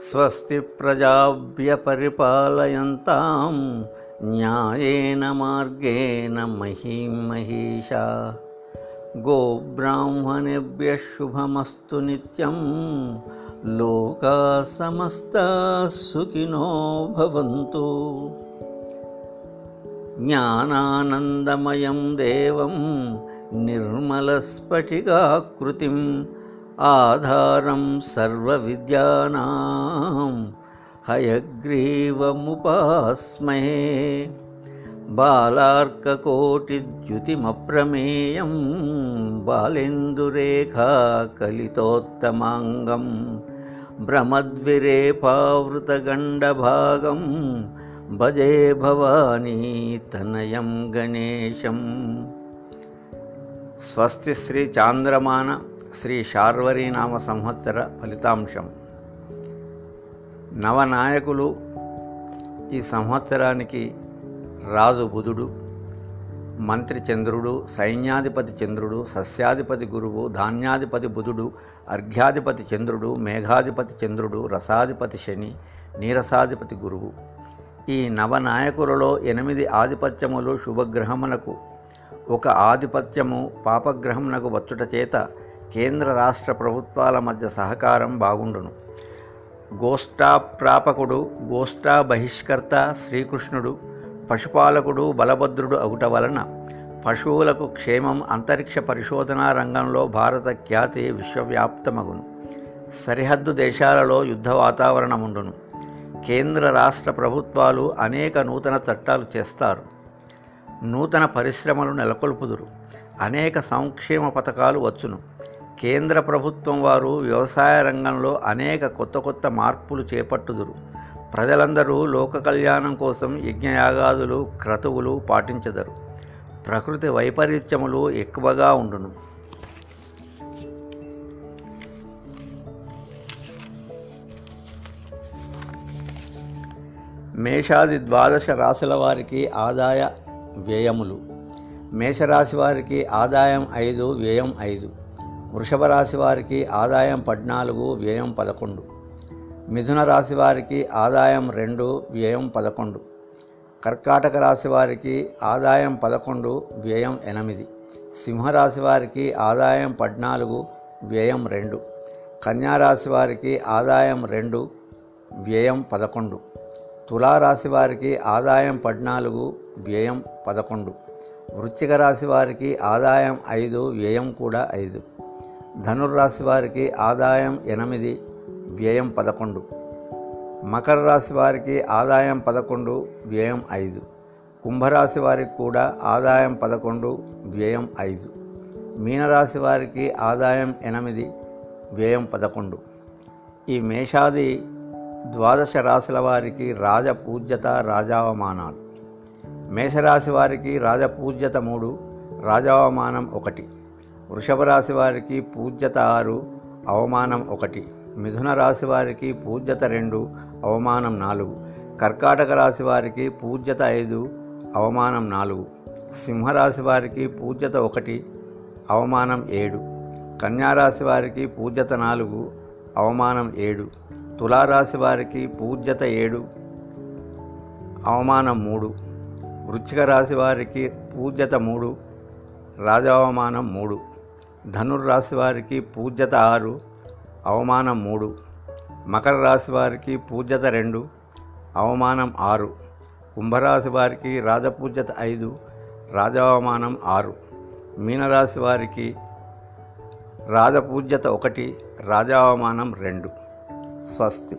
स्वस्ति प्रजाव्यपरिपालयन्तां न्यायेन मार्गेण महीं महिषा। गोब्राह्मणेभ्यः शुभमस्तु नित्यं लोका समस्ता सुखिनो भवन्तु। ज्ञानानन्दमयं देवं निर्मलस्फटिकाकृतिं आधारं सर्वविद्यानां हयग्रीवमुपास्महे बालार्ककोटिद्युतिमप्रमेयं बालेन्दुरेखाकलितोत्तमाङ्गं भ्रमद्विरेपावृतगण्डभागं भजे भवानीतनयं गणेशम्। स्वस्ति श्रीचान्द्रमान శ్రీ చాంద్రమాన శార్వరీనామ సంవత్సర ఫలితాంశం. నవనాయకులు ఈ సంవత్సరానికి రాజు బుధుడు మంత్రి చంద్రుడు సైన్యాధిపతి చంద్రుడు సస్యాధిపతి గురువు ధాన్యాధిపతి బుధుడు అర్ఘ్యాధిపతి చంద్రుడు మేఘాధిపతి చంద్రుడు రసాధిపతి శని నీరసాధిపతి గురువు. ఈ నవనాయకులలో ఎనిమిది ఆధిపత్యములు శుభగ్రహమునకు ఒక ఆధిపత్యము పాపగ్రహమునకు వచ్చుట చేత కేంద్ర రాష్ట్ర ప్రభుత్వాల మధ్య సహకారం బాగుండును. గోష్ఠాప్రాపకుడు గోష్ఠా బహిష్కర్త శ్రీకృష్ణుడు పశుపాలకుడు బలభద్రుడు అగుట వలన పశువులకు క్షేమం అంతరిక్ష పరిశోధనా రంగంలో భారత ఖ్యాతి విశ్వవ్యాప్తమగును. సరిహద్దు దేశాలలో యుద్ధ వాతావరణముండును. కేంద్ర రాష్ట్ర ప్రభుత్వాలు అనేక నూతన చట్టాలు చేస్తారు. నూతన పరిశ్రమలు నెలకొల్పుదురు. అనేక సంక్షేమ పథకాలు వచ్చును. కేంద్ర ప్రభుత్వం వారు వ్యవసాయ రంగంలో అనేక కొత్త కొత్త మార్పులు చేపట్టుదురు. ప్రజలందరూ లోక కళ్యాణం కోసం యజ్ఞయాగాదులు క్రతువులు పాటించదరు. ప్రకృతి వైపరీత్యములు ఎక్కువగా ఉండును. మేషాది ద్వాదశ రాశుల వారికి ఆదాయ వ్యయములు. మేషరాశి వారికి ఆదాయం ఐదు వ్యయం ఐదు. వృషభ రాశి వారికి ఆదాయం పద్నాలుగు వ్యయం పదకొండు. మిథున రాశి వారికి ఆదాయం రెండు వ్యయం పదకొండు. కర్కాటక రాశి వారికి ఆదాయం పదకొండు వ్యయం ఎనిమిది. సింహరాశి వారికి ఆదాయం పద్నాలుగు వ్యయం రెండు. కన్యారాశి వారికి ఆదాయం రెండు వ్యయం పదకొండు. తులారాశి వారికి ఆదాయం పద్నాలుగు వ్యయం పదకొండు. వృశ్చిక రాశి వారికి ఆదాయం ఐదు వ్యయం కూడా ఐదు. ధనుర్రాశి వారికి ఆదాయం ఎనిమిది వ్యయం పదకొండు. మకర రాశి వారికి ఆదాయం పదకొండు వ్యయం ఐదు. కుంభరాశి వారికి కూడా ఆదాయం పదకొండు వ్యయం ఐదు. మీనరాశి వారికి ఆదాయం ఎనిమిది వ్యయం పదకొండు. ఈ మేషాది ద్వాదశ రాశుల వారికి రాజపూజ్యత రాజావమానాలు. మేషరాశి వారికి రాజపూజ్యత మూడు రాజావమానం ఒకటి. వృషభ రాశి వారికి పూజ్యత ఆరు అవమానం ఒకటి. మిథున రాశి వారికి పూజ్యత రెండు అవమానం నాలుగు. కర్కాటక రాశి వారికి పూజ్యత ఐదు అవమానం నాలుగు. సింహరాశి వారికి పూజ్యత ఒకటి అవమానం ఏడు. కన్యారాశి వారికి పూజ్యత నాలుగు అవమానం ఏడు. తులారాశి వారికి పూజ్యత ఏడు అవమానం మూడు. వృచ్చిక రాశి వారికి పూజ్యత మూడు రాజావమానం మూడు. ధనుర్రాశి వారికి పూజ్యత ఆరు అవమానం మూడు. మకర రాశి వారికి పూజ్యత రెండు అవమానం ఆరు. కుంభరాశి వారికి రాజపూజ్యత ఐదు రాజావమానం ఆరు. మీనరాశి వారికి రాజపూజ్యత ఒకటి రాజావమానం రెండు. స్వస్తి.